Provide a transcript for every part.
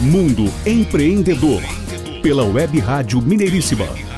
Mundo Empreendedor, pela Web Rádio Mineiríssima.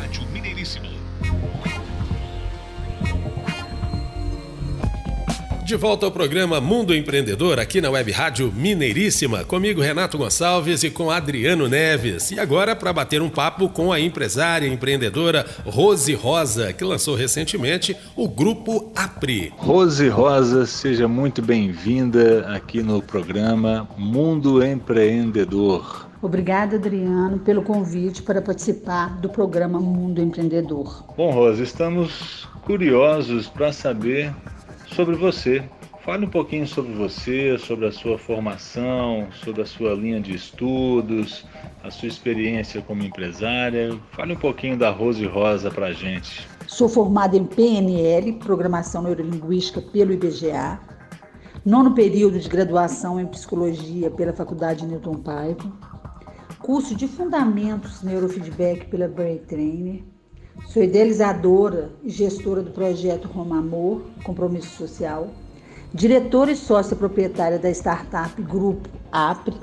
De volta ao programa Mundo Empreendedor aqui na Web Rádio Mineiríssima, comigo Renato Gonçalves e com Adriano Neves. E agora para bater um papo com a empresária e empreendedora Rose Rosa, que lançou recentemente o grupo APRI. Rose Rosa, seja muito bem-vinda aqui no programa Mundo Empreendedor. Obrigada, Adriano, pelo convite para participar do programa Mundo Empreendedor. Bom, Rosa, estamos curiosos para saber sobre você. Fale um pouquinho sobre você, sobre a sua formação, sobre a sua linha de estudos, a sua experiência como empresária. Fale um pouquinho da Rose Rosa para a gente. Sou formada em PNL, Programação Neurolinguística, pelo IBGA. Nono período de graduação em Psicologia pela Faculdade Newton Paiva. Curso de Fundamentos Neurofeedback pela Brain Trainer Sou idealizadora e gestora do projeto Roma Amor, Compromisso Social, diretora e sócia proprietária da startup Grupo APRE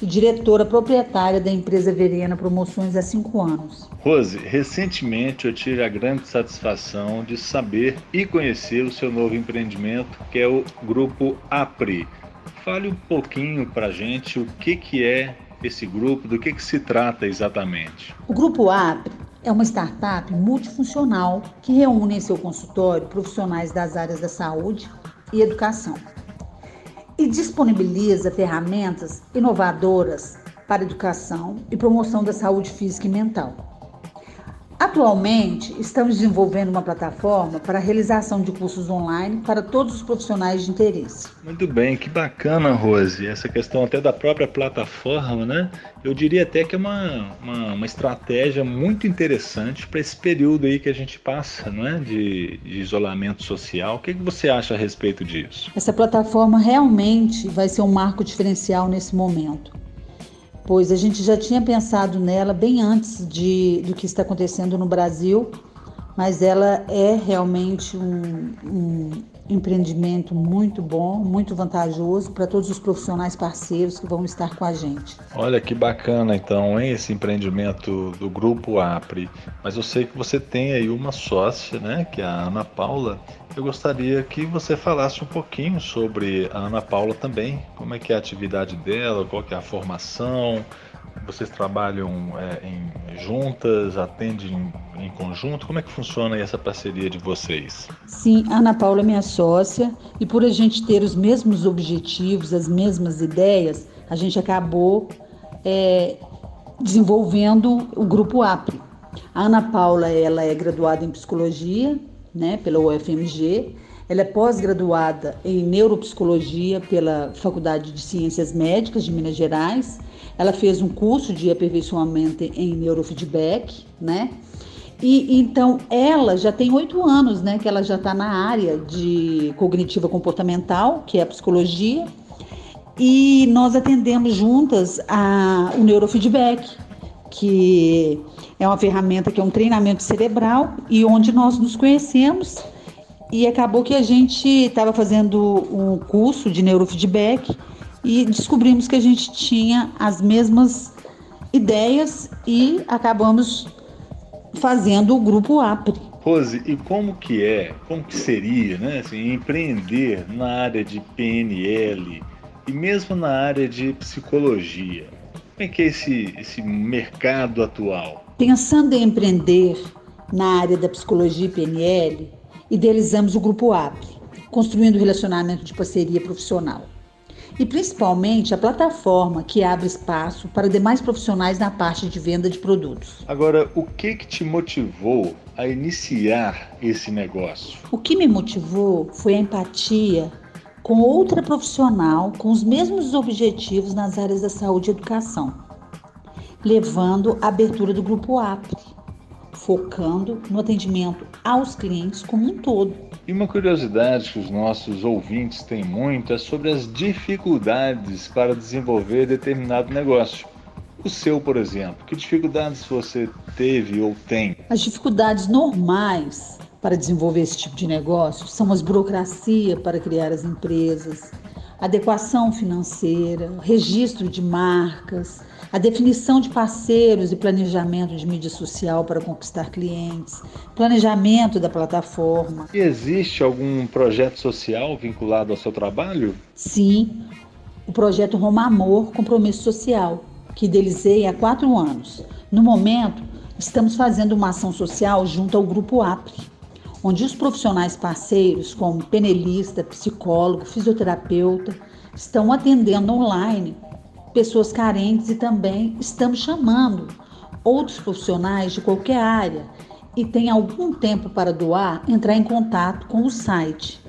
e diretora proprietária da empresa Verena Promoções há cinco anos. Rose, recentemente eu tive a grande satisfação de saber e conhecer o seu novo empreendimento, que é o Grupo APRE. Fale um pouquinho para gente o que, que é esse grupo, do que, que se trata exatamente. O Grupo APRE é uma startup multifuncional que reúne em seu consultório profissionais das áreas da saúde e educação e disponibiliza ferramentas inovadoras para educação e promoção da saúde física e mental. Atualmente, estamos desenvolvendo uma plataforma para a realização de cursos online para todos os profissionais de interesse. Muito bem, que bacana, Rose. Essa questão até da própria plataforma, né? Eu diria até que é uma, uma, uma estratégia muito interessante para esse período aí que a gente passa, não é? De, de isolamento social. O que, que você acha a respeito disso? Essa plataforma realmente vai ser um marco diferencial nesse momento pois a gente já tinha pensado nela bem antes de, do que está acontecendo no Brasil, mas ela é realmente um, um empreendimento muito bom, muito vantajoso para todos os profissionais parceiros que vão estar com a gente. Olha que bacana então, hein, esse empreendimento do grupo APRE. Mas eu sei que você tem aí uma sócia, né, que é a Ana Paula. Eu gostaria que você falasse um pouquinho sobre a Ana Paula também. Como é que é a atividade dela, qual que é a formação, vocês trabalham é, em juntas, atendem em, conjunto? Como é que funciona essa parceria de vocês? Sim, a Ana Paula é minha sócia e por a gente ter os mesmos objetivos, as mesmas ideias, a gente acabou é, desenvolvendo o grupo APRE. A Ana Paula ela é graduada em psicologia, né, pela UFMG. Ela é pós-graduada em neuropsicologia pela Faculdade de Ciências Médicas de Minas Gerais ela fez um curso de aperfeiçoamento em neurofeedback, né? E então ela já tem oito anos, né? Que ela já está na área de cognitiva comportamental, que é a psicologia, e nós atendemos juntas a, o neurofeedback, que é uma ferramenta que é um treinamento cerebral e onde nós nos conhecemos e acabou que a gente estava fazendo um curso de neurofeedback e descobrimos que a gente tinha as mesmas ideias e acabamos fazendo o grupo APRE. Rose, e como que é, como que seria, né, assim, empreender na área de PNL e mesmo na área de psicologia? Como é que é esse, esse mercado atual? Pensando em empreender na área da psicologia e PNL, idealizamos o grupo APRE, construindo relacionamento de parceria profissional e principalmente a plataforma que abre espaço para demais profissionais na parte de venda de produtos. Agora, o que que te motivou a iniciar esse negócio? O que me motivou foi a empatia com outra profissional com os mesmos objetivos nas áreas da saúde e educação, levando a abertura do grupo APRE, focando no atendimento aos clientes como um todo. E uma curiosidade que os nossos ouvintes têm muito é sobre as dificuldades para desenvolver determinado negócio. O seu, por exemplo, que dificuldades você teve ou tem? As dificuldades normais para desenvolver esse tipo de negócio são as burocracia para criar as empresas, adequação financeira, registro de marcas, a definição de parceiros e planejamento de mídia social para conquistar clientes, planejamento da plataforma. E existe algum projeto social vinculado ao seu trabalho? Sim, o projeto Roma Amor Compromisso Social, que idealizei há quatro anos. No momento, estamos fazendo uma ação social junto ao Grupo APRE, onde os profissionais parceiros, como penelista, psicólogo, fisioterapeuta, estão atendendo online pessoas carentes e também estamos chamando outros profissionais de qualquer área e tem algum tempo para doar, entrar em contato com o site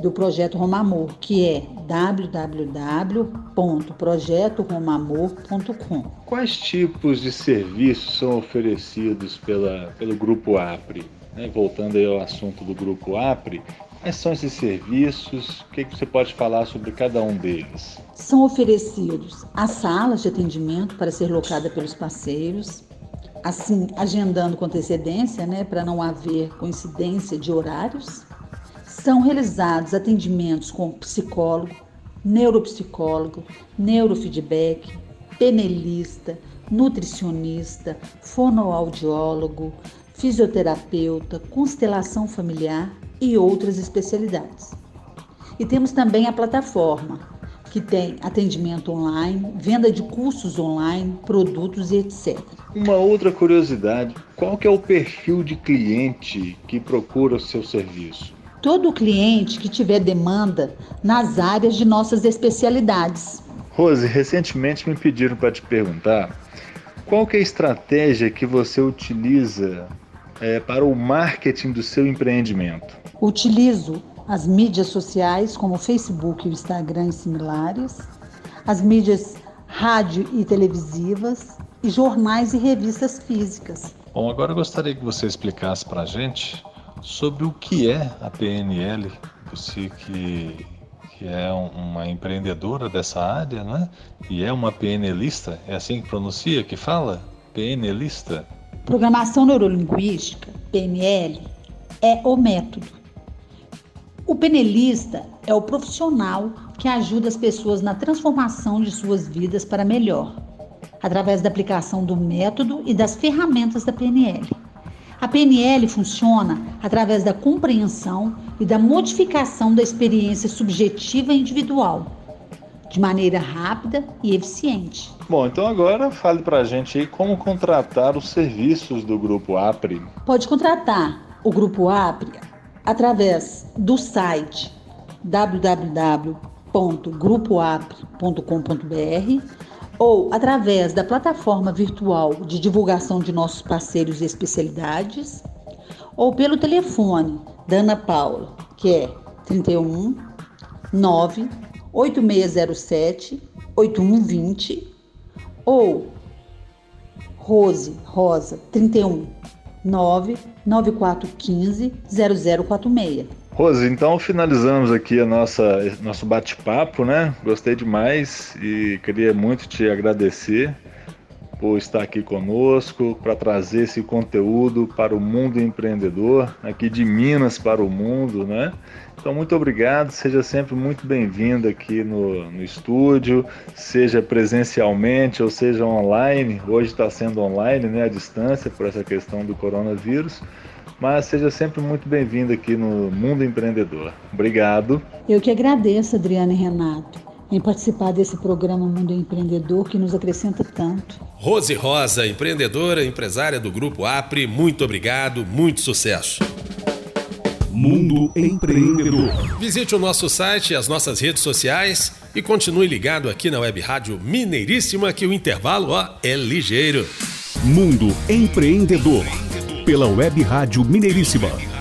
do Projeto Romamor, que é www.projetoromamor.com. Quais tipos de serviços são oferecidos pela, pelo Grupo APRE? Né? Voltando ao assunto do Grupo APRE, Quais são esses serviços? O que, você pode falar sobre cada um deles? São oferecidos as salas de atendimento para ser locada pelos parceiros, assim agendando com antecedência, né, para não haver coincidência de horários. São realizados atendimentos com psicólogo, neuropsicólogo, neurofeedback, penelista, nutricionista, fonoaudiólogo, fisioterapeuta, constelação familiar e outras especialidades. E temos também a plataforma, que tem atendimento online, venda de cursos online, produtos e etc. Uma outra curiosidade, qual que é o perfil de cliente que procura o seu serviço? Todo cliente que tiver demanda nas áreas de nossas especialidades. Rose, recentemente me pediram para te perguntar qual que é a estratégia que você utiliza é, para o marketing do seu empreendimento? Utilizo as mídias sociais como o Facebook e o Instagram e similares, as mídias rádio e televisivas e jornais e revistas físicas. Bom, agora eu gostaria que você explicasse para a gente sobre o que é a PNL, você que, que é uma empreendedora dessa área, né? E é uma PNLista, é assim que pronuncia, que fala? PNLista? Programação Neurolinguística, PNL, é o método. O penelista é o profissional que ajuda as pessoas na transformação de suas vidas para melhor, através da aplicação do método e das ferramentas da PNL. A PNL funciona através da compreensão e da modificação da experiência subjetiva e individual, de maneira rápida e eficiente. Bom, então agora fale para a gente aí como contratar os serviços do Grupo APRE. Pode contratar o Grupo APRE através do site www.grupoapre.com.br ou através da plataforma virtual de divulgação de nossos parceiros e especialidades ou pelo telefone da Ana Paula, que é 31 9 8607 8120 ou Rose Rosa 31 99415 0046. Rose, então finalizamos aqui a nossa nosso bate-papo, né? Gostei demais e queria muito te agradecer por estar aqui conosco para trazer esse conteúdo para o mundo empreendedor, aqui de Minas para o mundo, né? Então, muito obrigado, seja sempre muito bem-vindo aqui no, no estúdio, seja presencialmente ou seja online. Hoje está sendo online, né, à distância, por essa questão do coronavírus. Mas seja sempre muito bem-vindo aqui no Mundo Empreendedor. Obrigado. Eu que agradeço, Adriana e Renato em participar desse programa Mundo Empreendedor que nos acrescenta tanto. Rose Rosa, empreendedora, empresária do Grupo APRE, muito obrigado, muito sucesso. Mundo Empreendedor. Visite o nosso site e as nossas redes sociais e continue ligado aqui na Web Rádio Mineiríssima que o intervalo ó, é ligeiro. Mundo Empreendedor. Pela Web Rádio Mineiríssima